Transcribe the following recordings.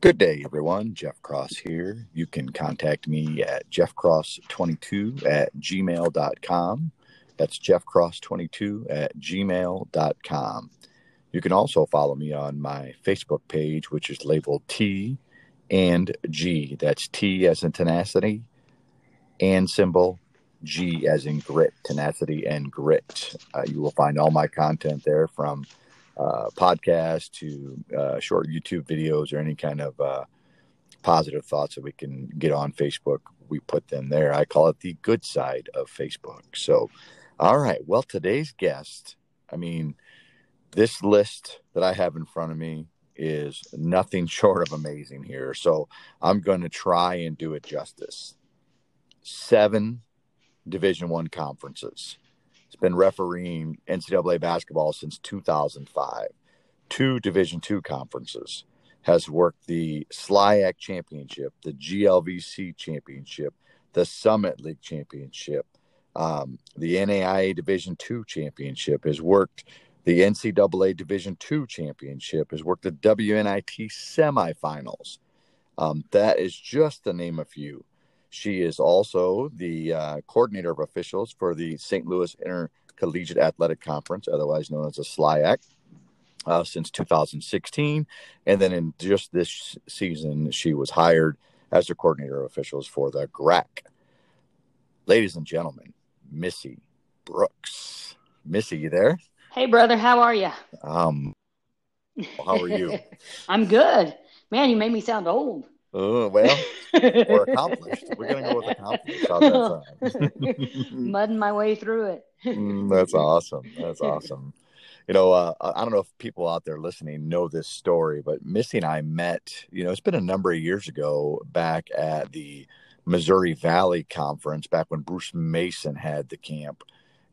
Good day, everyone. Jeff Cross here. You can contact me at jeffcross22 at gmail.com. That's jeffcross22 at gmail.com. You can also follow me on my Facebook page, which is labeled T and G. That's T as in tenacity and symbol, G as in grit, tenacity and grit. Uh, you will find all my content there from uh, podcast to uh, short YouTube videos or any kind of uh, positive thoughts that we can get on Facebook, we put them there. I call it the good side of Facebook. So, all right. Well, today's guest, I mean, this list that I have in front of me is nothing short of amazing here. So, I'm going to try and do it justice. Seven Division One conferences been refereeing NCAA basketball since 2005. Two Division two conferences. Has worked the SLIAC Championship, the GLVC Championship, the Summit League Championship, um, the NAIA Division two Championship. Has worked the NCAA Division two Championship. Has worked the WNIT semifinals. Um, that is just to name a few. She is also the uh, coordinator of officials for the St. Louis Intercollegiate Athletic Conference, otherwise known as the SLIAC, uh, since 2016. And then in just this season, she was hired as the coordinator of officials for the GRAC. Ladies and gentlemen, Missy Brooks. Missy, you there? Hey, brother, how are you? Um, how are you? I'm good. Man, you made me sound old. Oh, well, or accomplished. We're going to go with accomplished. How's that Mudding my way through it. Mm, that's awesome. That's awesome. You know, uh, I don't know if people out there listening know this story, but Missy and I met, you know, it's been a number of years ago back at the Missouri Valley Conference, back when Bruce Mason had the camp.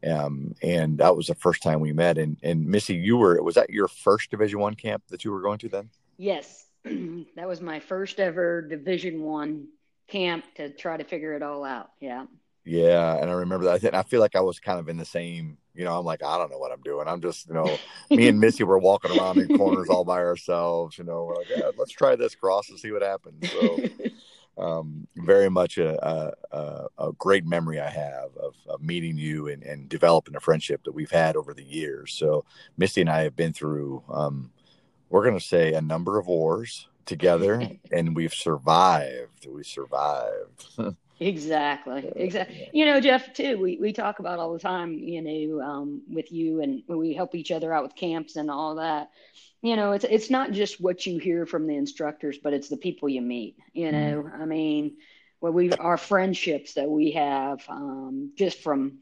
Um, and that was the first time we met. And, and Missy, you were, was that your first Division One camp that you were going to then? Yes. that was my first ever Division One camp to try to figure it all out. Yeah. Yeah, and I remember that. I feel like I was kind of in the same. You know, I'm like, I don't know what I'm doing. I'm just, you know, me and Missy were walking around in corners all by ourselves. You know, we're like, yeah, let's try this cross and see what happens. So, um, very much a, a, a, great memory I have of, of meeting you and, and, developing a friendship that we've had over the years. So, Missy and I have been through um, we're going to say a number of wars together and we've survived we survived exactly exactly you know jeff too we, we talk about all the time you know um, with you and we help each other out with camps and all that you know it's it's not just what you hear from the instructors but it's the people you meet you mm-hmm. know mm. i mean well we our friendships that we have um, just from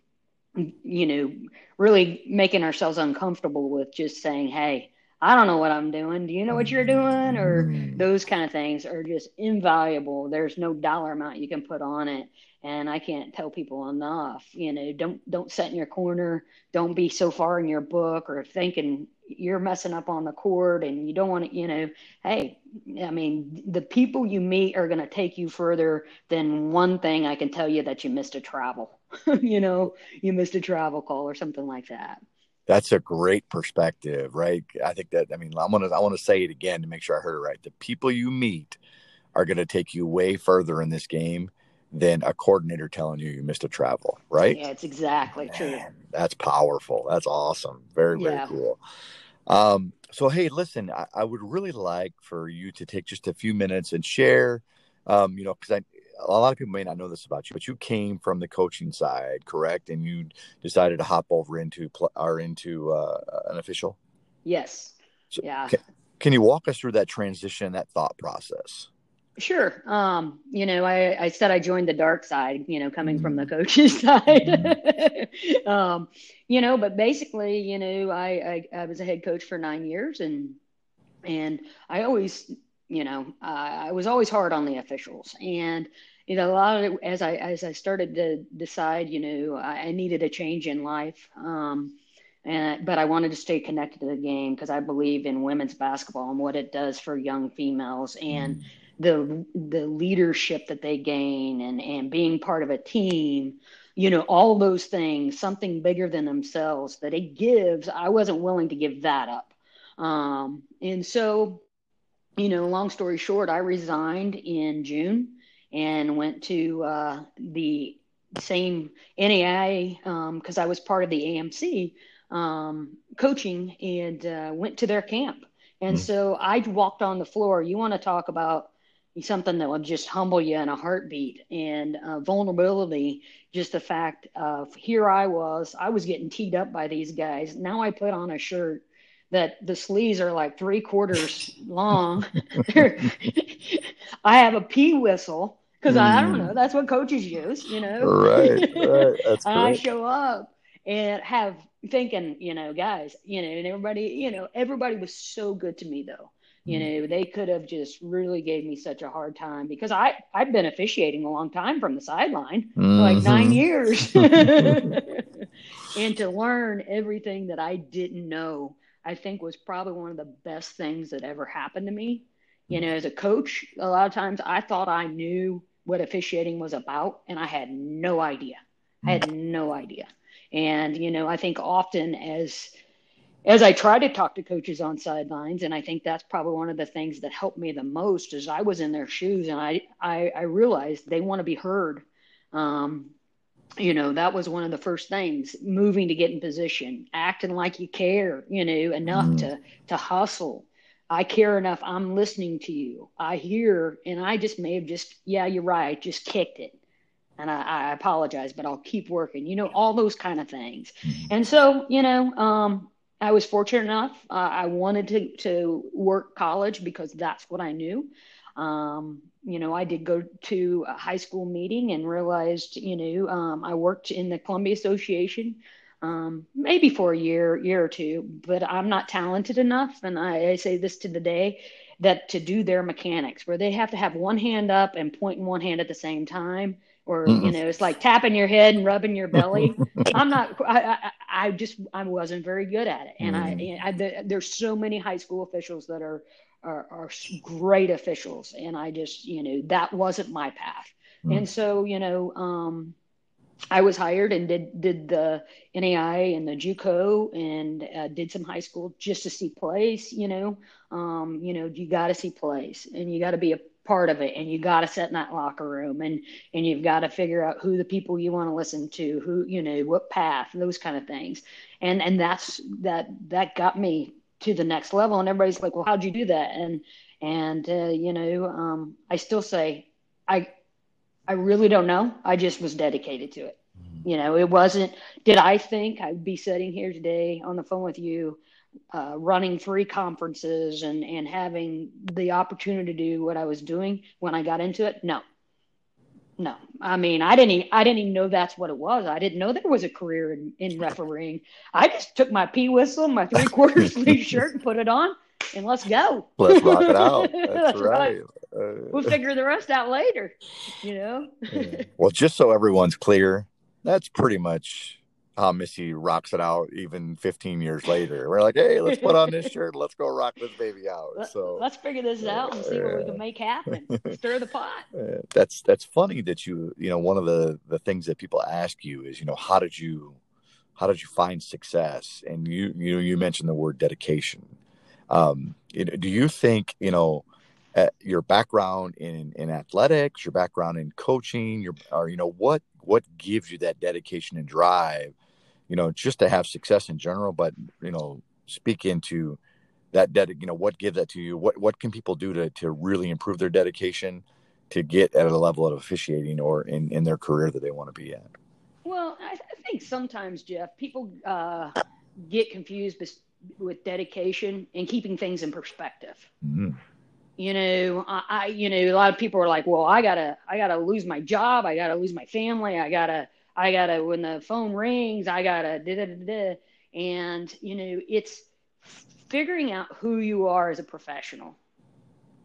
you know really making ourselves uncomfortable with just saying hey I don't know what I'm doing. Do you know what you're doing? Or mm. those kind of things are just invaluable. There's no dollar amount you can put on it. And I can't tell people enough, you know, don't don't sit in your corner. Don't be so far in your book or thinking you're messing up on the court and you don't want to, you know, hey, I mean, the people you meet are going to take you further than one thing I can tell you that you missed a travel. you know, you missed a travel call or something like that that's a great perspective, right? I think that I mean I want to I want to say it again to make sure I heard it right. The people you meet are going to take you way further in this game than a coordinator telling you you missed a travel, right? Yeah, it's exactly Man, true. That's powerful. That's awesome. Very very yeah. cool. Um, so hey, listen, I, I, would really like for you to take just a few minutes and share. Um, you know, because I a lot of people may not know this about you, but you came from the coaching side, correct? And you decided to hop over into or into uh, an official. Yes. So yeah. Can, can, you walk us through that transition, that thought process? Sure. Um, you know, I, I said I joined the dark side, you know, coming from the mm-hmm. coach's side. Mm-hmm. um, you know, but basically, you know, I, I, I was a head coach for nine years and and I always you know, uh, I was always hard on the officials, and you know, a lot of it, as I as I started to decide, you know, I, I needed a change in life, um, and but I wanted to stay connected to the game because I believe in women's basketball and what it does for young females and. Mm. The the leadership that they gain and and being part of a team, you know, all those things, something bigger than themselves that it gives. I wasn't willing to give that up, um, and so you know, long story short, I resigned in June and went to uh, the same NAI because um, I was part of the AMC um, coaching and uh, went to their camp. And mm. so I walked on the floor. You want to talk about something that will just humble you in a heartbeat and uh, vulnerability. Just the fact of here I was, I was getting teed up by these guys. Now I put on a shirt that the sleeves are like three quarters long. I have a pea whistle because mm. I, I, don't know. That's what coaches use, you know. Right, right. That's I show up and have thinking, you know, guys, you know, and everybody, you know, everybody was so good to me though. You mm. know, they could have just really gave me such a hard time because I I've been officiating a long time from the sideline, mm-hmm. like nine years, and to learn everything that I didn't know, I think was probably one of the best things that ever happened to me. You know, as a coach, a lot of times I thought I knew what officiating was about, and I had no idea. I had no idea. And you know, I think often as as I try to talk to coaches on sidelines, and I think that's probably one of the things that helped me the most is I was in their shoes and I I, I realized they want to be heard. Um, you know, that was one of the first things, moving to get in position, acting like you care, you know, enough mm. to to hustle. I care enough. I'm listening to you. I hear, and I just may have just, yeah, you're right, just kicked it and I, I, apologize, but I'll keep working. You know, all those kind of things. Mm-hmm. And so, you know, um, I was fortunate enough. Uh, I wanted to to work college because that's what I knew. Um, you know, I did go to a high school meeting and realized, you know, um, I worked in the Columbia Association. Um, maybe for a year, year or two, but I'm not talented enough. And I, I say this to the day that to do their mechanics, where they have to have one hand up and pointing one hand at the same time or mm-hmm. you know it's like tapping your head and rubbing your belly i'm not I, I, I just i wasn't very good at it and mm-hmm. I, I the, there's so many high school officials that are, are are great officials and i just you know that wasn't my path mm-hmm. and so you know um I was hired and did did the NAI and the JUCO and uh, did some high school just to see plays. You know, um, you know, you got to see plays and you got to be a part of it and you got to sit in that locker room and and you've got to figure out who the people you want to listen to who you know what path those kind of things and and that's that that got me to the next level and everybody's like well how'd you do that and and uh, you know um, i still say i i really don't know i just was dedicated to it mm-hmm. you know it wasn't did i think i'd be sitting here today on the phone with you uh, running three conferences and and having the opportunity to do what I was doing when I got into it. No, no. I mean, I didn't. Even, I didn't even know that's what it was. I didn't know there was a career in, in refereeing. I just took my pea whistle, my three quarter sleeve shirt, and put it on, and let's go. Let's rock it out. That's, right. right. We'll figure the rest out later. You know. yeah. Well, just so everyone's clear, that's pretty much how Missy rocks it out even 15 years later. We're like, hey, let's put on this shirt. Let's go rock this baby out. So let's figure this out and see what we can make happen. Stir the pot. That's that's funny that you you know one of the the things that people ask you is you know how did you how did you find success? And you you you mentioned the word dedication. Um, do you think you know? your background in in athletics, your background in coaching, your or you know what what gives you that dedication and drive you know, just to have success in general, but you know, speak into that dedic you know, what gives that to you? What what can people do to to really improve their dedication to get at a level of officiating or in, in their career that they want to be at? Well, I, I think sometimes, Jeff, people uh, get confused with dedication and keeping things in perspective. Mm-hmm. You know, I, I, you know, a lot of people are like, well, I gotta, I gotta lose my job. I gotta lose my family. I gotta, I gotta when the phone rings, I gotta da da da da. And you know, it's figuring out who you are as a professional.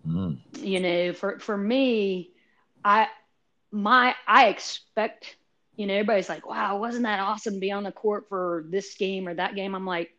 Mm. You know, for for me, I my I expect. You know, everybody's like, "Wow, wasn't that awesome to be on the court for this game or that game?" I'm like,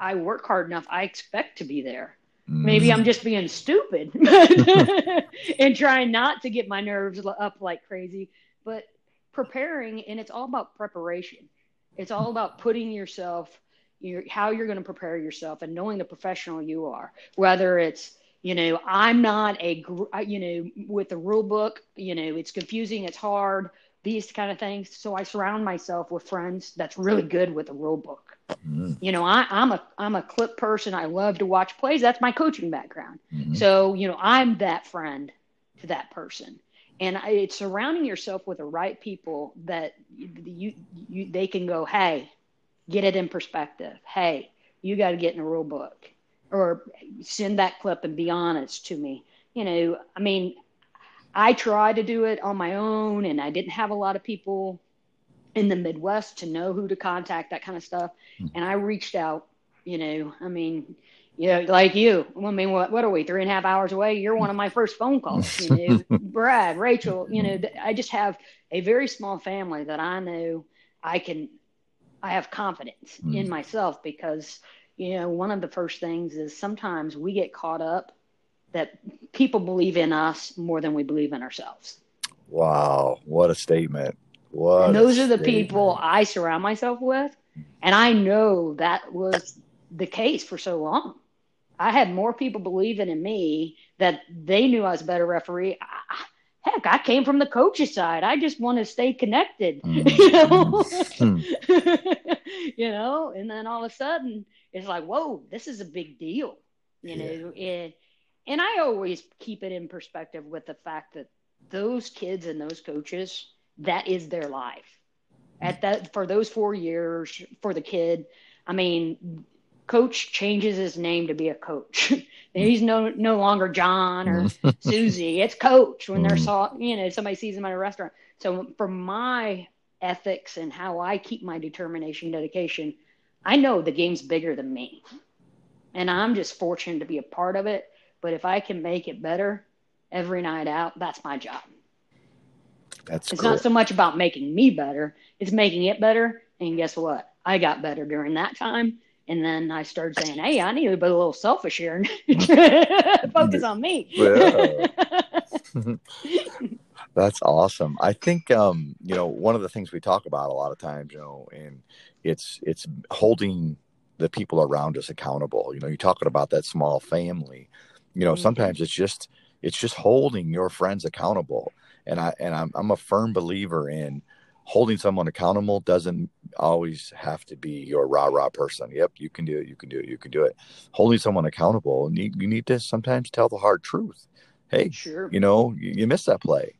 I work hard enough. I expect to be there. Maybe mm. I'm just being stupid and trying not to get my nerves up like crazy. But preparing and it's all about preparation it's all about putting yourself you're, how you're going to prepare yourself and knowing the professional you are, whether it's, you know, I'm not a, you know, with the rule book, you know, it's confusing, it's hard, these kind of things. So I surround myself with friends that's really good with the rule book. Mm-hmm. You know, I, am a I'm a clip person. I love to watch plays. That's my coaching background. Mm-hmm. So you know, I'm that friend to that person, and I, it's surrounding yourself with the right people that you, you they can go, hey, get it in perspective. Hey, you got to get in the rule book, or send that clip and be honest to me. You know, I mean, I tried to do it on my own and I didn't have a lot of people in the Midwest to know who to contact, that kind of stuff. Mm-hmm. And I reached out, you know, I mean, yeah, like you. I mean, what, what are we, three and a half hours away? You're one of my first phone calls, you know, Brad, Rachel, you know, I just have a very small family that I know I can, I have confidence mm-hmm. in myself because, you know, one of the first things is sometimes we get caught up that people believe in us more than we believe in ourselves. Wow, what a statement. What and those are the people I surround myself with. And I know that was the case for so long. I had more people believing in me that they knew I was a better referee. I, heck, I came from the coach's side. I just want to stay connected, mm. you know. Hmm. you know, and then all of a sudden it's like, whoa, this is a big deal, you yeah. know. And and I always keep it in perspective with the fact that those kids and those coaches, that is their life. At that for those four years for the kid, I mean, coach changes his name to be a coach. He's no no longer John or mm-hmm. Susie. It's coach when they're mm-hmm. saw you know somebody sees him at a restaurant. So for my ethics and how I keep my determination, dedication, I know the game's bigger than me, and I'm just fortunate to be a part of it. But if I can make it better every night out, that's my job. That's it's cool. not so much about making me better, it's making it better. And guess what? I got better during that time. And then I started saying, hey, I need to be a little selfish here and focus on me. That's awesome. I think um, you know one of the things we talk about a lot of times, you know, and it's it's holding the people around us accountable. You know, you're talking about that small family you know mm-hmm. sometimes it's just it's just holding your friends accountable and i and i'm, I'm a firm believer in holding someone accountable doesn't always have to be your rah rah person. Yep, you can do it. You can do it. You can do it. Holding someone accountable, and you, you need to sometimes tell the hard truth. Hey, sure. you know, you, you missed that play.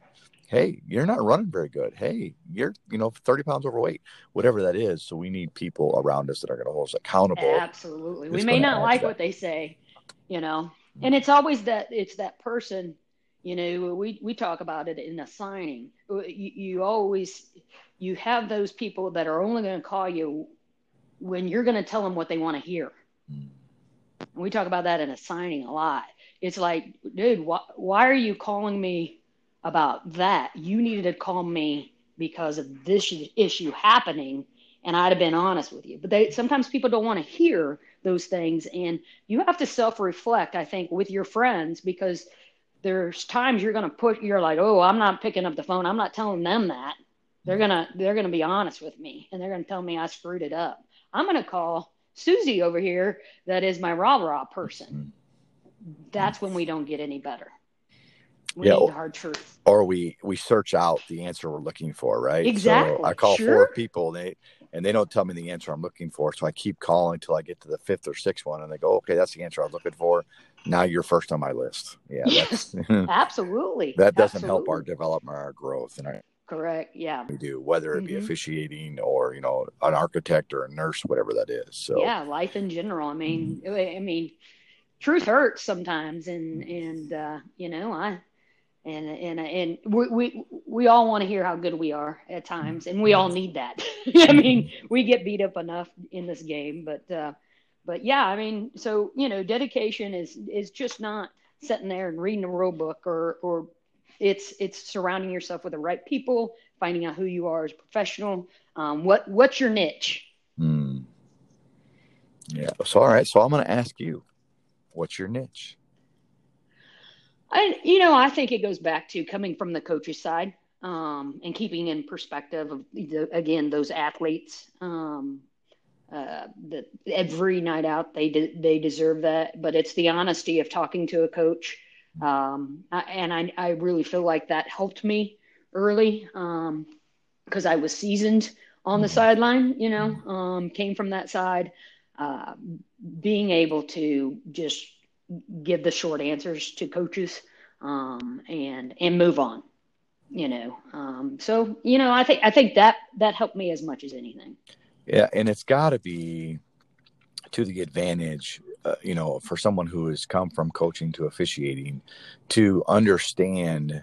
Hey, you're not running very good. Hey, you're, you know, 30 pounds overweight, whatever that is. So we need people around us that are going to hold us accountable. Absolutely. We may not like what they say, you know, mm-hmm. and it's always that it's that person you know we we talk about it in a signing you, you always you have those people that are only going to call you when you're going to tell them what they want to hear mm. and we talk about that in a signing a lot it's like dude why, why are you calling me about that you needed to call me because of this issue happening and i'd have been honest with you but they sometimes people don't want to hear those things. And you have to self reflect, I think, with your friends because there's times you're going to put, you're like, oh, I'm not picking up the phone. I'm not telling them that. They're hmm. going to, they're going to be honest with me and they're going to tell me I screwed it up. I'm going to call Susie over here, that is my rah rah person. Hmm. That's when we don't get any better. We yeah, need the hard truth. Or we we search out the answer we're looking for, right? Exactly. So I call sure. four people. They and they don't tell me the answer I'm looking for. So I keep calling until I get to the fifth or sixth one, and they go, "Okay, that's the answer I was looking for." Now you're first on my list. Yeah, that's, absolutely. that doesn't absolutely. help our development, our growth, and our correct. Yeah, we do whether it be mm-hmm. officiating or you know an architect or a nurse, whatever that is. So yeah, life in general. I mean, mm-hmm. I mean, truth hurts sometimes, and and uh, you know I and and and we we, we all want to hear how good we are at times, and we all need that. I mean, we get beat up enough in this game, but uh, but yeah, I mean, so you know, dedication is is just not sitting there and reading a rule book, or or it's it's surrounding yourself with the right people, finding out who you are as a professional. Um, what what's your niche? Hmm. Yeah. So all right. So I'm going to ask you, what's your niche? I, you know, I think it goes back to coming from the coach's side um, and keeping in perspective of the, again those athletes. Um, uh, that every night out they de- they deserve that. But it's the honesty of talking to a coach, um, I, and I I really feel like that helped me early because um, I was seasoned on the sideline. You know, um, came from that side. Uh, being able to just give the short answers to coaches um, and and move on you know um, so you know i think i think that that helped me as much as anything yeah and it's got to be to the advantage uh, you know for someone who has come from coaching to officiating to understand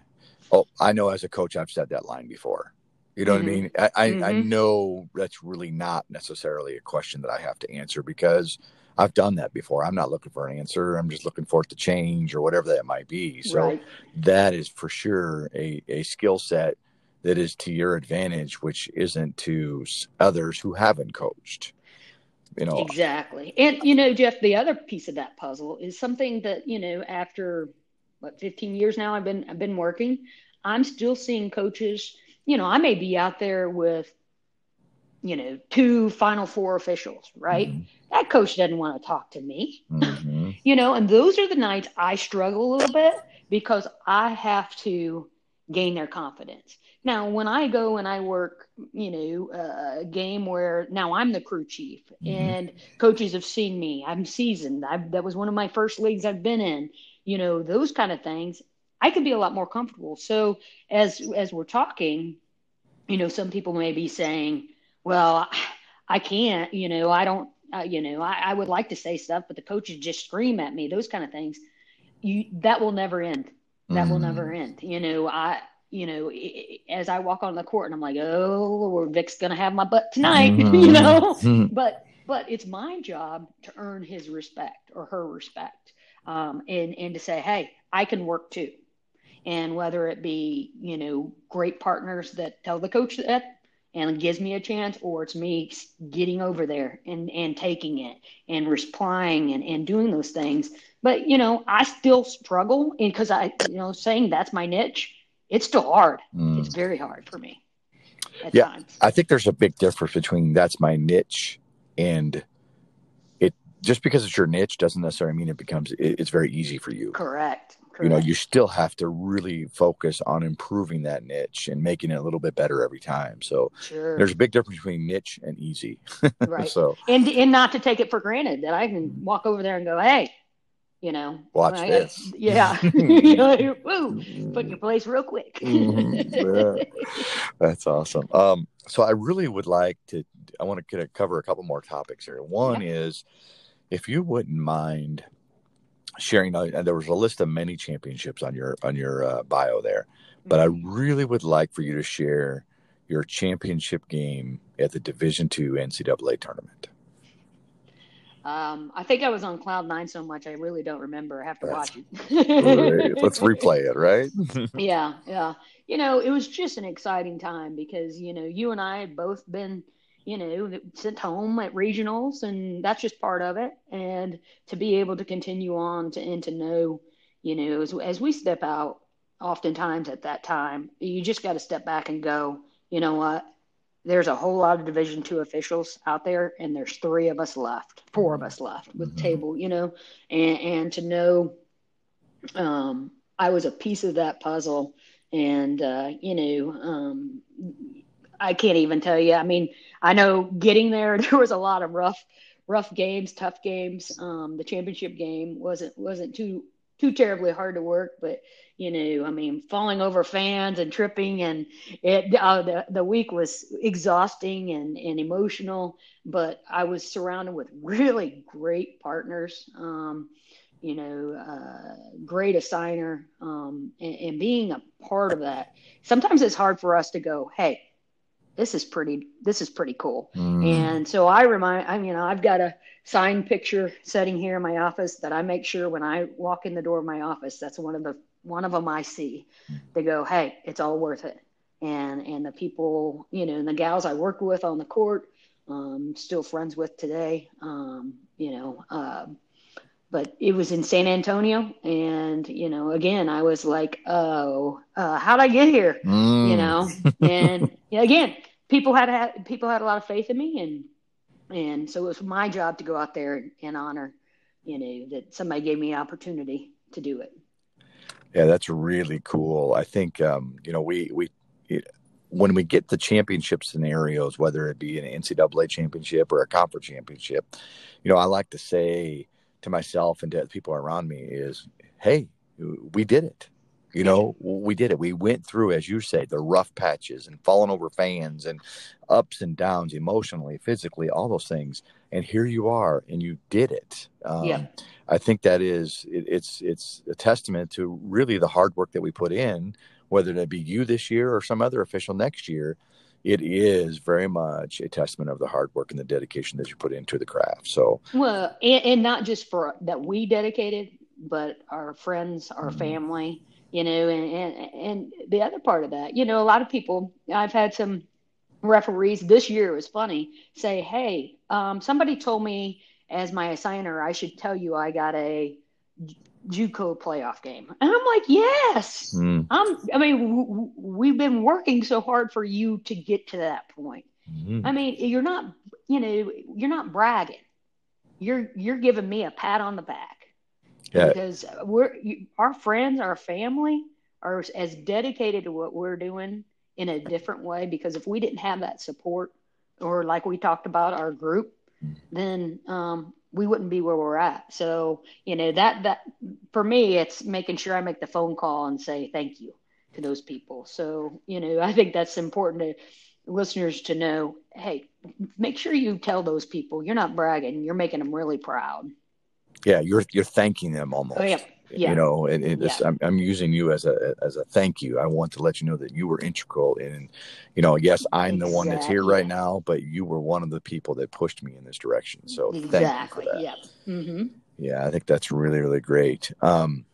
oh i know as a coach i've said that line before you know mm-hmm. what i mean I, I, mm-hmm. I know that's really not necessarily a question that i have to answer because I've done that before. I'm not looking for an answer. I'm just looking for it to change or whatever that might be. So right. that is for sure a, a skill set that is to your advantage, which isn't to others who haven't coached. You know exactly, and you know, Jeff, the other piece of that puzzle is something that you know after what 15 years now I've been I've been working. I'm still seeing coaches. You know, I may be out there with you know, two Final Four officials, right? Mm-hmm. That coach doesn't want to talk to me, mm-hmm. you know, and those are the nights I struggle a little bit because I have to gain their confidence. Now, when I go and I work, you know, a game where now I'm the crew chief mm-hmm. and coaches have seen me, I'm seasoned. I've, that was one of my first leagues I've been in, you know, those kind of things. I can be a lot more comfortable. So as as we're talking, you know, some people may be saying, well, I can't, you know, I don't, uh, you know, I, I would like to say stuff, but the coaches just scream at me, those kind of things. You, that will never end. That mm. will never end. You know, I, you know, as I walk on the court and I'm like, oh, Lord, Vic's going to have my butt tonight, mm-hmm. you know, mm-hmm. but, but it's my job to earn his respect or her respect. Um, and, and to say, Hey, I can work too. And whether it be, you know, great partners that tell the coach that and gives me a chance, or it's me getting over there and, and taking it and replying and, and doing those things. But, you know, I still struggle because I, you know, saying that's my niche, it's still hard. Mm. It's very hard for me. yeah. Times. I think there's a big difference between that's my niche and it just because it's your niche doesn't necessarily mean it becomes, it, it's very easy for you. Correct. Correct. you know you still have to really focus on improving that niche and making it a little bit better every time so sure. there's a big difference between niche and easy right so and and not to take it for granted that i can walk over there and go hey you know watch I, this yeah you know, woo, put your place real quick mm-hmm. yeah. that's awesome um so i really would like to i want to cover a couple more topics here one yeah. is if you wouldn't mind sharing and there was a list of many championships on your on your uh, bio there but i mm-hmm. really would like for you to share your championship game at the division two ncaa tournament um, I think I was on cloud nine so much I really don't remember. I have to That's watch it. Let's replay it, right? yeah, yeah. You know, it was just an exciting time because you know you and I had both been you know, sent home at regionals, and that's just part of it. And to be able to continue on to and to know, you know, as, as we step out, oftentimes at that time, you just got to step back and go, you know what? There's a whole lot of Division two officials out there, and there's three of us left, four of us left with mm-hmm. table, you know, and and to know, um, I was a piece of that puzzle, and uh, you know, um, I can't even tell you. I mean, I know getting there, there was a lot of rough, rough games, tough games. Um, the championship game wasn't wasn't too too terribly hard to work, but you know, I mean, falling over fans and tripping, and it uh, the the week was exhausting and and emotional. But I was surrounded with really great partners. Um, you know, uh, great assigner, um, and, and being a part of that. Sometimes it's hard for us to go, hey this is pretty this is pretty cool mm. and so i remind i mean i've got a signed picture setting here in my office that i make sure when i walk in the door of my office that's one of the one of them i see. They go hey it's all worth it. And and the people you know and the gals i work with on the court um still friends with today um you know uh, but it was in San Antonio, and you know, again, I was like, "Oh, uh, how'd I get here?" Mm. You know, and again, people had, had people had a lot of faith in me, and And so it was my job to go out there and honor, you know, that somebody gave me an opportunity to do it. Yeah, that's really cool. I think um, you know we we when we get the championship scenarios, whether it be an NCAA championship or a conference championship, you know, I like to say to myself and to people around me is, "Hey, we did it. You know, we did it. We went through, as you say, the rough patches and falling over fans and ups and downs emotionally, physically, all those things. And here you are, and you did it. Um, yeah. I think that is it, it's it's a testament to really the hard work that we put in, whether it be you this year or some other official next year. It is very much a testament of the hard work and the dedication that you put into the craft. So well, and, and not just for that we dedicated, but our friends, our mm-hmm. family, you know, and, and and the other part of that, you know, a lot of people. I've had some referees this year. It was funny. Say, hey, um, somebody told me as my assigner, I should tell you I got a JUCO playoff game, and I'm like, yes. Mm. I'm. I mean, w- we've been working so hard for you to get to that point. Mm-hmm. I mean, you're not, you know, you're not bragging. You're you're giving me a pat on the back yeah. because we're our friends, our family are as dedicated to what we're doing in a different way. Because if we didn't have that support, or like we talked about our group, then um, we wouldn't be where we're at. So you know that that for me, it's making sure I make the phone call and say thank you to those people. So you know, I think that's important to listeners to know. Hey, make sure you tell those people you're not bragging; you're making them really proud yeah you're you're thanking them almost oh, yeah. Yeah. you know and it's yeah. I'm, I'm using you as a as a thank you i want to let you know that you were integral in you know yes i'm exactly. the one that's here right now but you were one of the people that pushed me in this direction so exactly yeah mm-hmm. yeah i think that's really really great um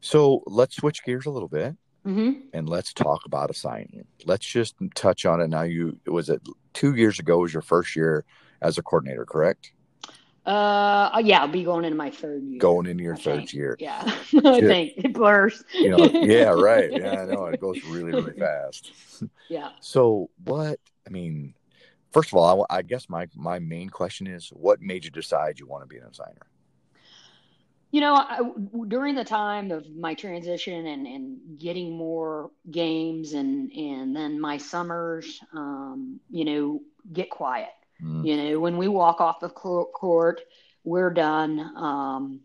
so let's switch gears a little bit mm-hmm. and let's talk about assigning let's just touch on it now you was it two years ago was your first year as a coordinator correct uh, yeah, I'll be going into my third year. Going into your I third think. year. Yeah, I think it blurs. you know, yeah, right. Yeah, I know it goes really, really fast. Yeah. So, what? I mean, first of all, I, I guess my my main question is, what made you decide you want to be an assigner? You know, I, during the time of my transition and, and getting more games and and then my summers, um, you know, get quiet Mm. You know, when we walk off the court, we're done um,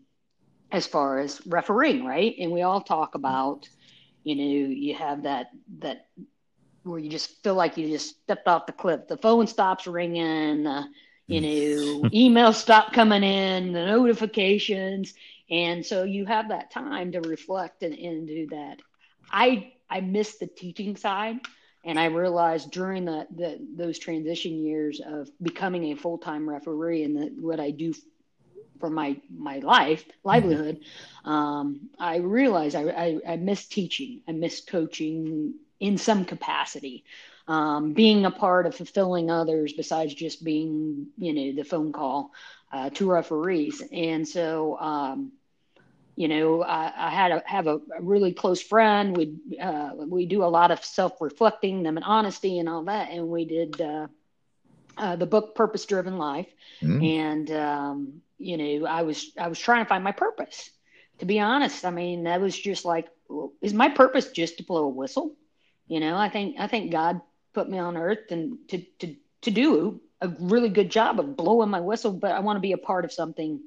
as far as refereeing, right? And we all talk about, you know, you have that that where you just feel like you just stepped off the cliff. The phone stops ringing, uh, you know, emails stop coming in, the notifications, and so you have that time to reflect and, and do that. I I miss the teaching side and I realized during the, the those transition years of becoming a full time referee and the, what I do for my my life livelihood, um, I realized I, I, I miss teaching, I miss coaching in some capacity, um, being a part of fulfilling others besides just being you know the phone call uh, to referees, and so. Um, you know, I, I had a, have a, a, really close friend. We uh, we do a lot of self reflecting, them and honesty, and all that. And we did uh, uh, the book Purpose Driven Life, mm. and um, you know, I was I was trying to find my purpose. To be honest, I mean, that was just like, is my purpose just to blow a whistle? You know, I think I think God put me on earth and to to to do a really good job of blowing my whistle, but I want to be a part of something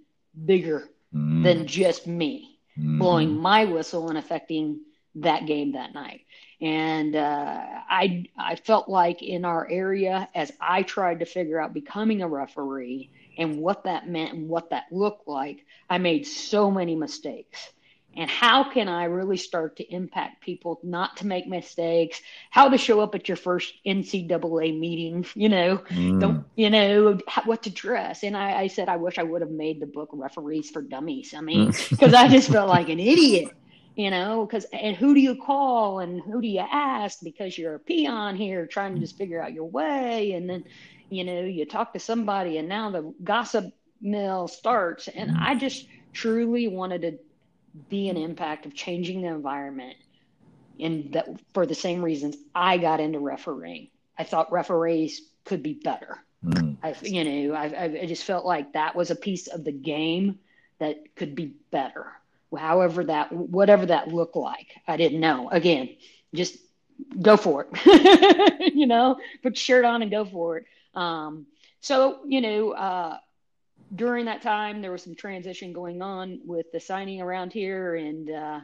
bigger mm. than just me mm. blowing my whistle and affecting that game that night. And uh, I I felt like in our area, as I tried to figure out becoming a referee and what that meant and what that looked like, I made so many mistakes and how can I really start to impact people not to make mistakes, how to show up at your first NCAA meeting, you know, mm. don't, you know, what to dress. And I, I, said, I wish I would have made the book Referees for Dummies. I mean, because mm. I just felt like an idiot, you know, because, and who do you call and who do you ask because you're a peon here trying to just figure out your way. And then, you know, you talk to somebody and now the gossip mill starts. And mm. I just truly wanted to be an impact of changing the environment. And that for the same reasons I got into refereeing. I thought referees could be better. Mm. I, you know, I, I just felt like that was a piece of the game that could be better. However, that whatever that looked like, I didn't know. Again, just go for it. you know, put your shirt on and go for it. Um, so, you know, uh, during that time, there was some transition going on with the signing around here, and uh,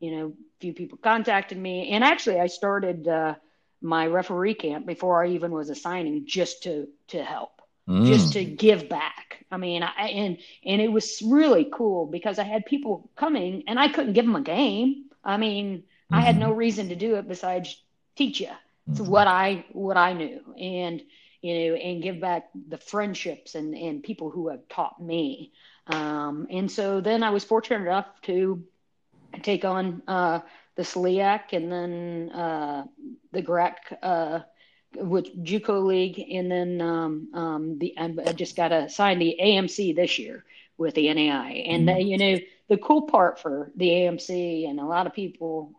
you know, a few people contacted me, and actually, I started uh, my referee camp before I even was assigning, just to to help, mm. just to give back. I mean, I and and it was really cool because I had people coming, and I couldn't give them a game. I mean, mm-hmm. I had no mm-hmm. reason to do it besides teach you. It's mm-hmm. what I what I knew, and you know, and give back the friendships and, and people who have taught me. Um, and so then I was fortunate enough to take on uh, the SLIAC and then uh, the GRAC uh, with JUCO League, and then um, um, the I just got to sign the AMC this year with the NAI. And mm-hmm. you know, the cool part for the AMC and a lot of people,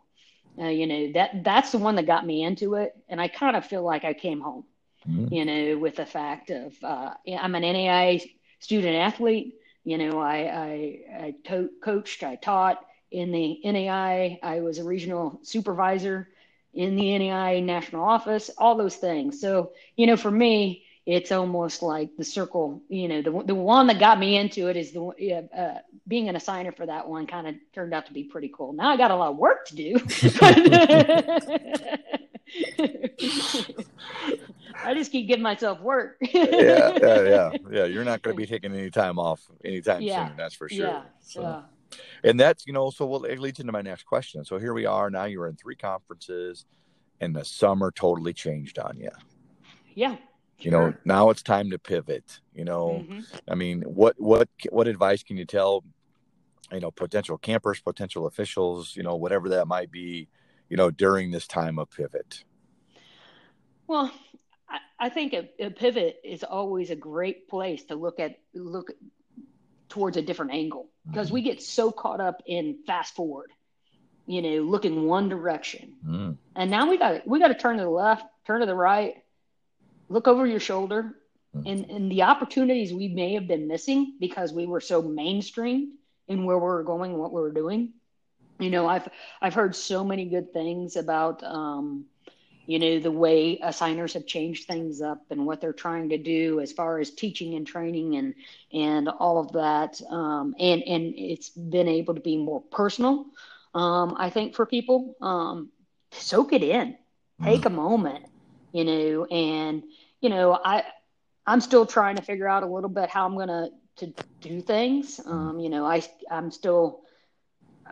uh, you know, that that's the one that got me into it, and I kind of feel like I came home mm-hmm. you know, with the fact of uh, I'm an NAI student athlete. You know, I I, I to- coached, I taught in the NAI. I was a regional supervisor in the NAI national office. All those things. So you know, for me, it's almost like the circle. You know, the the one that got me into it is the uh, being an assigner for that one. Kind of turned out to be pretty cool. Now I got a lot of work to do. I just keep giving myself work. yeah, yeah, yeah, yeah. You're not going to be taking any time off anytime yeah. soon. That's for sure. Yeah. So. yeah. And that's you know, so well, it leads into my next question. So here we are now. You're in three conferences, and the summer totally changed on you. Yeah. You know, now it's time to pivot. You know, mm-hmm. I mean, what what what advice can you tell? You know, potential campers, potential officials, you know, whatever that might be, you know, during this time of pivot. Well, I, think a, a, pivot is always a great place to look at look towards a different angle because we get so caught up in fast forward, you know, looking one direction, mm. and now we got we got to turn to the left, turn to the right, look over your shoulder, mm. and and the opportunities we may have been missing because we were so mainstream in where we we're going, what we were doing. You know, I've I've heard so many good things about. Um, you know the way assigners have changed things up and what they're trying to do as far as teaching and training and and all of that um, and and it's been able to be more personal um, i think for people um, soak it in take mm. a moment you know and you know i i'm still trying to figure out a little bit how i'm gonna to do things um, you know i i'm still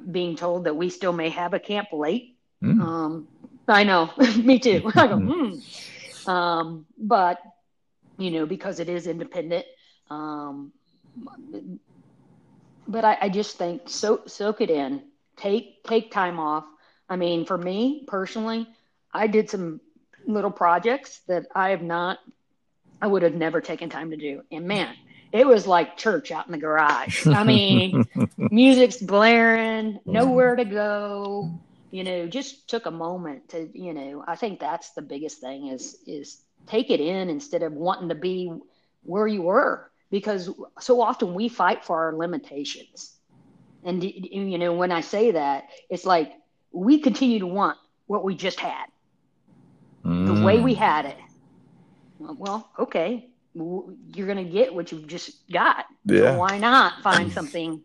being told that we still may have a camp late mm. um, I know, me too. I go, hmm. Um, but you know, because it is independent. Um, but I, I just think so soak it in. Take take time off. I mean, for me personally, I did some little projects that I have not I would have never taken time to do. And man, it was like church out in the garage. I mean, music's blaring, nowhere to go you know just took a moment to you know i think that's the biggest thing is is take it in instead of wanting to be where you were. Because so often we fight for our limitations. And you know when i say that it's like we continue to want what we just had. Mm. the way we had it. Well okay. You're going to get what you've just got. Yeah. So why not find something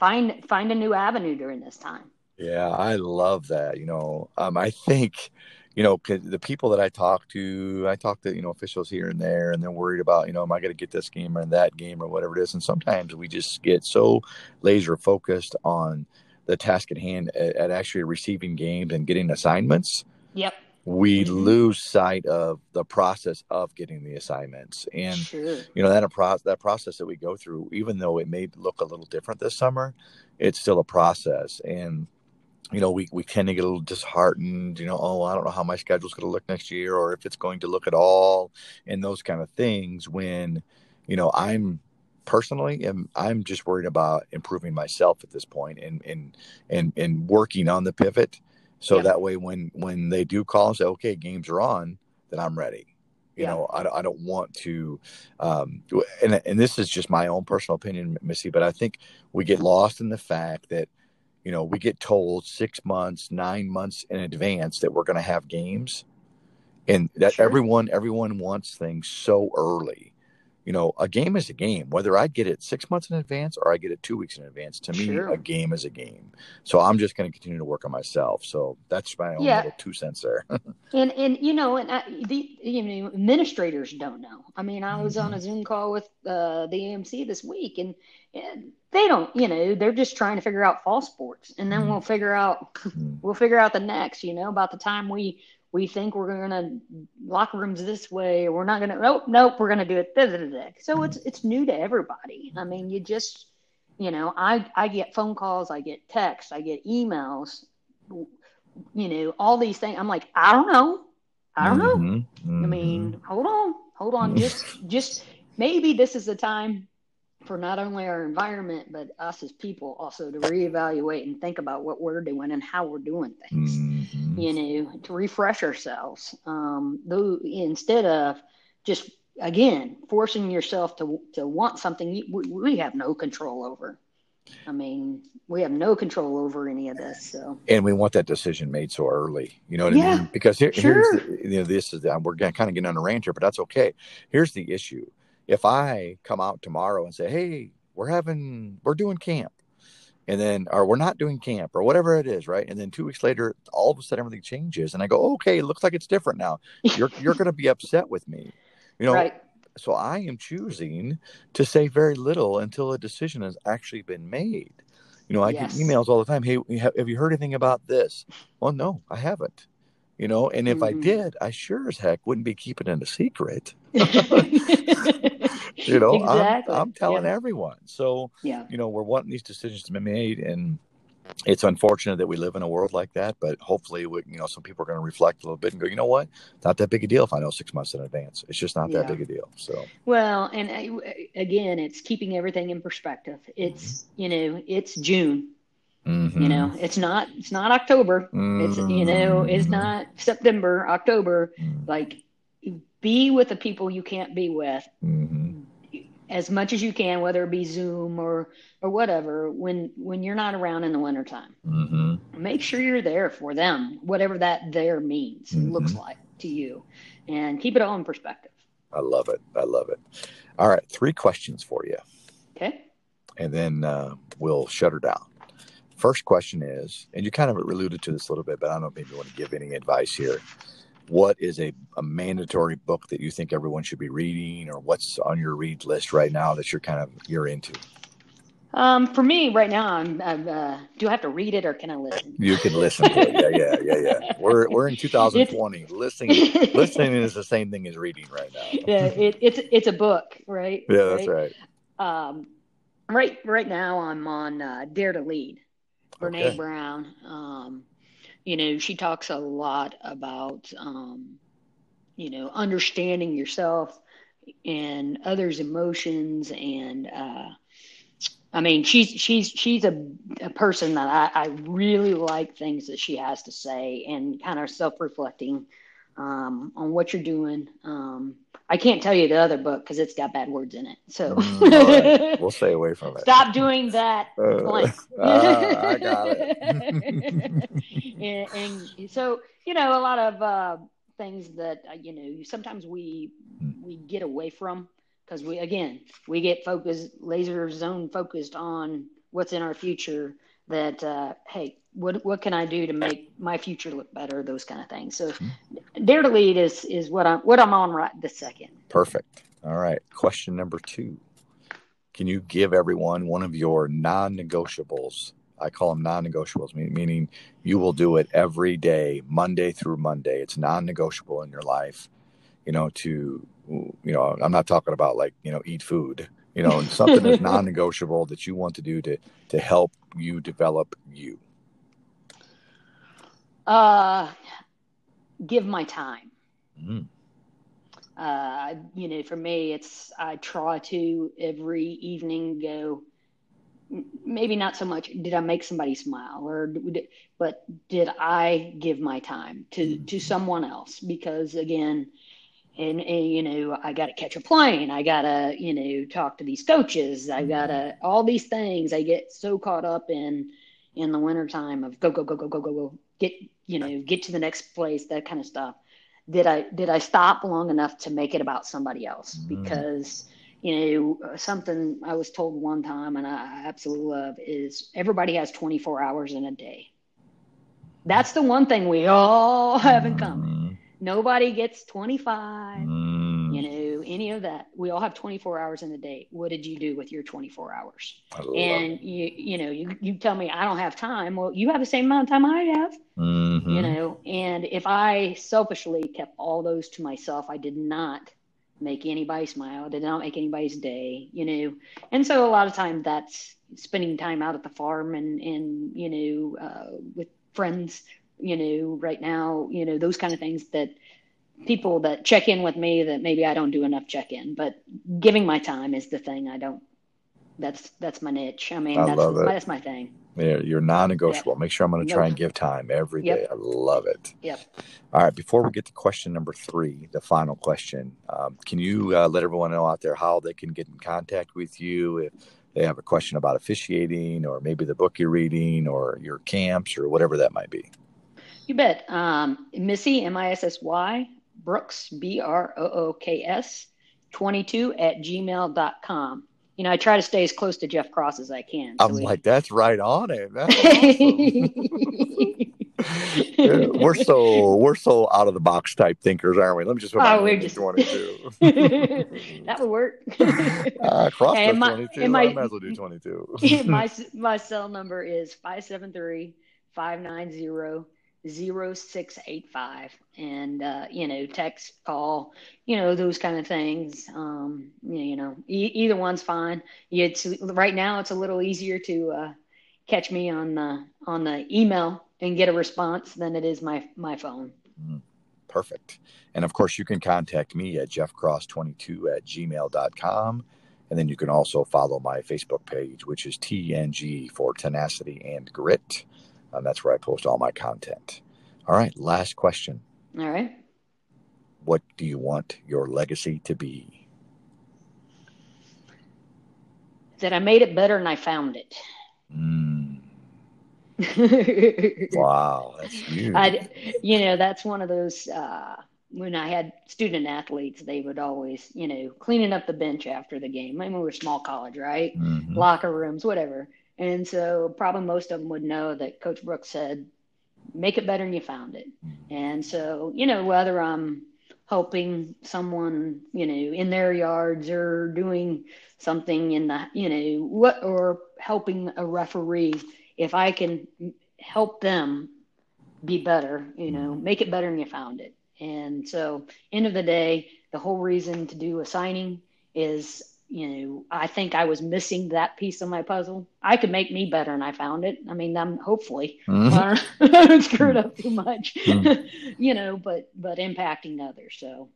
find find a new avenue during this time yeah, I love that. You know, um, I think, you know, the people that I talk to, I talk to, you know, officials here and there, and they're worried about, you know, am I going to get this game or that game or whatever it is. And sometimes we just get so laser focused on the task at hand at, at actually receiving games and getting assignments. Yep. We mm-hmm. lose sight of the process of getting the assignments, and sure. you know that a pro- that process that we go through, even though it may look a little different this summer, it's still a process. And you know, we, we tend to get a little disheartened, you know, oh, I don't know how my schedule's going to look next year or if it's going to look at all and those kind of things when, you know, I'm personally am I'm just worried about improving myself at this point and and and and working on the pivot so that way when when they do call and say, okay, games are on, then I'm ready. You Yeah. know, I, I don't want to, um, and and this is just my own personal opinion, Missy, but I think we get lost in the fact that, you know, we get told six months, nine months in advance that we're going to have games, and that Sure. everyone everyone wants things so early. You know, a game is a game. Whether I get it six months in advance or I get it two weeks in advance, to me, Sure. a game is a game. So I'm just going to continue to work on myself. So that's my own Yeah. little two cents there. And and you know, and I, the you know, administrators don't know. I mean, I was on a Zoom call with uh, the AMC this week, and, and they don't. You know, they're just trying to figure out fall sports, and then Mhm. we'll figure out Mm. we'll figure out the next. You know, about the time we we think we're gonna locker rooms this way, or we're not gonna. Nope, nope, we're gonna do it. Da, da, da, da. So it's it's new to everybody. I mean, you just you know, I I get phone calls, I get texts, I get emails you know, all these things. I'm like, I don't know. I don't know. Mhm. I mean, hold on, hold on. Just, just maybe this is the time for not only our environment, but us as people also to reevaluate and think about what we're doing and how we're doing things. Mhm. You know, to refresh ourselves. Um, though instead of just again forcing yourself to to want something you, we, we have no control over. I mean, we have no control over any of this. So and we want that decision made so early. You know what I Yeah, mean? Because here, sure. here's the, you know this is the, we're gonna kind of get on a rant here, but that's okay. Here's the issue: if I come out tomorrow and say, "Hey, we're having we're doing camp," and then or we're not doing camp or whatever it is, right? And then two weeks later, all of a sudden everything changes, and I go, "Okay, it looks like it's different now." You're you're gonna be upset with me, you know. right. So I am choosing to say very little until a decision has actually been made. You know, I Yes. get emails all the time. Hey, have you heard anything about this? Well, no, I haven't. You know, and if I Mhm. did, I sure as heck wouldn't be keeping it a secret. You know, exactly. I'm, I'm telling yeah. everyone. So, yeah. you know, we're wanting these decisions to be made, and it's unfortunate that we live in a world like that. But hopefully, we, you know, some people are going to reflect a little bit and go, you know what, not that big a deal if I know six months in advance. It's just not that big a deal. So, Well, and uh, again, it's keeping everything in perspective. It's you know, it's June. mhm. You know, it's not it's not October. It's you know, it's Mhm. not September, October. Mhm. Like, be with the people you can't be with Mhm. as much as you can, whether it be Zoom or or whatever. When when you're not around in the wintertime, Mhm. make sure you're there for them, whatever that there means, Mhm. looks like to you, and keep it all in perspective. I love it. I love it. All right, three questions for you, Okay. and then uh, we'll shut her down. First question is, and you kind of alluded to this a little bit, but I don't you want to give any advice here. What is a, a mandatory book that you think everyone should be reading, or what's on your read list right now that you're kind of you're into? Um, for me right now, I'm, I'm uh, do I have to read it or can I listen? You can listen to it. Yeah, yeah, yeah, yeah. We're we're in 2020. Listening listening is the same thing as reading right now. yeah, it, it's it's a book, right? Yeah, that's right. Um, right right now I'm on uh, Dare to Lead, Brene Okay. Brown. Um, you know, she talks a lot about um, you know understanding yourself and others' emotions, and uh, I mean, she's she's she's a, a person that I, I really like things that she has to say, and kind of self reflecting um, on what you're doing. Um, I can't tell you the other book because it's got bad words in it. So Mm, right. We'll stay away from it. stop doing that. Uh, ah, I got it. and, and so you know a lot of uh, things that uh, you know sometimes we we get away from because we again we get focused laser zone focused on what's in our future that uh, hey what what can I do to make my future look better those kind of things so dare to lead is is what I'm what I'm on right this second Perfect. All right. Question number two. Can you give everyone one of your non negotiables? I call them non negotiables, meaning you will do it every day, Monday through Monday. It's non negotiable in your life, you know, to, you know, I'm not talking about like, you know, eat food, you know, and something that's non negotiable that you want to do to, to help you develop you. uh give my time Mm. uh, you know, for me, it's I try to every evening go. Maybe not so much. Did I make somebody smile, or d- but did I give my time to to someone else? Because again, and, and you know i got to catch a plane. I got to you know talk to these coaches. I got to all these things. I get so caught up in in the wintertime of go go go go go go go get you know get to the next place that kind of stuff. Did i did i stop long enough to make it about somebody else? Mm-hmm. because you know something i was told one time and i absolutely love is everybody has 24 hours in a day. That's the one thing we all have in common. Mm-hmm. Nobody gets 25, mm. you know, any of that. We all have 24 hours in a day. What did you do with your 24 hours? And you, you know, you, you tell me I don't have time. Well, you have the same amount of time I have, mm-hmm. you know, and if I selfishly kept all those to myself, I did not make anybody smile, did not make anybody's day, you know. And so a lot of times that's spending time out at the farm and, and, you know, uh, with friends you know, right now, you know, those kind of things that people that check in with me that maybe I don't do enough check in, but giving my time is the thing I don't. That's that's my niche. I mean, I that's that's my thing. Yeah, you're non-negotiable. Yep. Make sure I'm going to try and give time every day. Yep. I love it. Yep. All right. Before we get to question number three, the final question, um, can you uh, let everyone know out there how they can get in contact with you if they have a question about officiating, or maybe the book you're reading, or your camps, or whatever that might be? You bet. Um, Missy, M I S S Y, Brooks, B R O O K S, 22 at gmail.com. You know, I try to stay as close to Jeff Cross as I can. So I'm we... like, that's right on it. Awesome. we're so we're so out of the box type thinkers, aren't we? Let me just put oh, we're just 22. that would work. uh, cross hey, my, 22. My, I might as well do 22. my my cell number is 573 590 0685 and uh, you know text call you know those kind of things. Um, you know e- either one's fine. It's right now it's a little easier to uh, catch me on the on the email and get a response than it is my my phone. Mm, perfect. And of course you can contact me at jeffcross22 at gmail.com and then you can also follow my facebook page which is tng for tenacity and grit and that's where I post all my content. All right, last question. All right. What do you want your legacy to be? That I made it better and I found it. Mm. wow, that's huge. I, you know, that's one of those. Uh, when I had student athletes, they would always, you know, cleaning up the bench after the game. I mean, we were small college, right? Mm-hmm. Locker rooms, whatever. And so probably most of them would know that Coach Brooks said, make it better than you found it. Mm-hmm. And so, you know, whether I'm helping someone, you know, in their yards or doing something in the, you know, what, or helping a referee, if I can help them be better, you know, mm-hmm. make it better than you found it. And so, end of the day, the whole reason to do a signing is you know, I think I was missing that piece of my puzzle. I could make me better, and I found it. I mean, I'm hopefully mm-hmm. I don't screw it up too much, mm-hmm. you know, but but impacting others. So.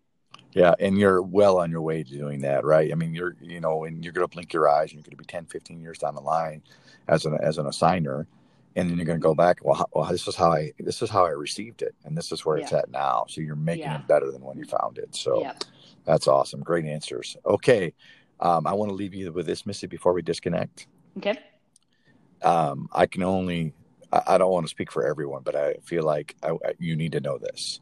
Yeah, and you're well on your way to doing that, right? I mean, you're you know, and you're going to blink your eyes, and you're going to be 10, 15 years down the line as an as an assigner, and then you're going to go back. Well, well, this is how I this is how I received it, and this is where yeah. it's at now. So you're making yeah. it better than when you found it. So. Yeah. That's awesome. Great answers. Okay. Um, I want to leave you with this, Missy, before we disconnect. Okay. Um, I can only, I, I, don't want to speak for everyone, but I feel like I, you need to know this.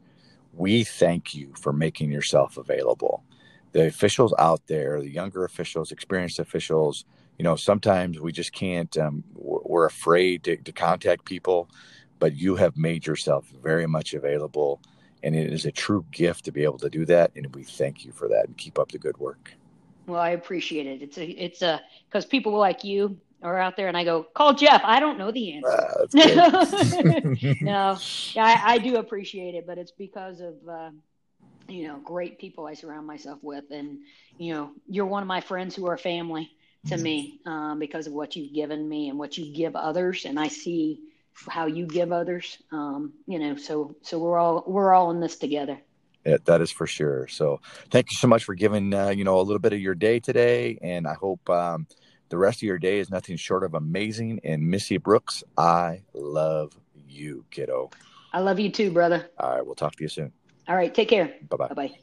We thank you for making yourself available. The officials out there, the younger officials, experienced officials, you know, sometimes we just can't, um, we're afraid to, to contact people, but you have made yourself very much available. And it is a true gift to be able to do that. And we thank you for that and keep up the good work. Well, I appreciate it. It's a, it's a, because people like you are out there, and I go, call Jeff. I don't know the answer. Uh, no, yeah, I, I, do appreciate it, but it's because of, uh, you know, great people I surround myself with, and you know, you're one of my friends who are family to mm-hmm. me um, because of what you've given me and what you give others, and I see how you give others. Um, you know, so so we're all we're all in this together. It, that is for sure. So thank you so much for giving uh, you know a little bit of your day today, and I hope um, the rest of your day is nothing short of amazing. And Missy Brooks, I love you, kiddo. I love you too, brother. All right, we'll talk to you soon. All right, take care. Bye bye. Bye bye.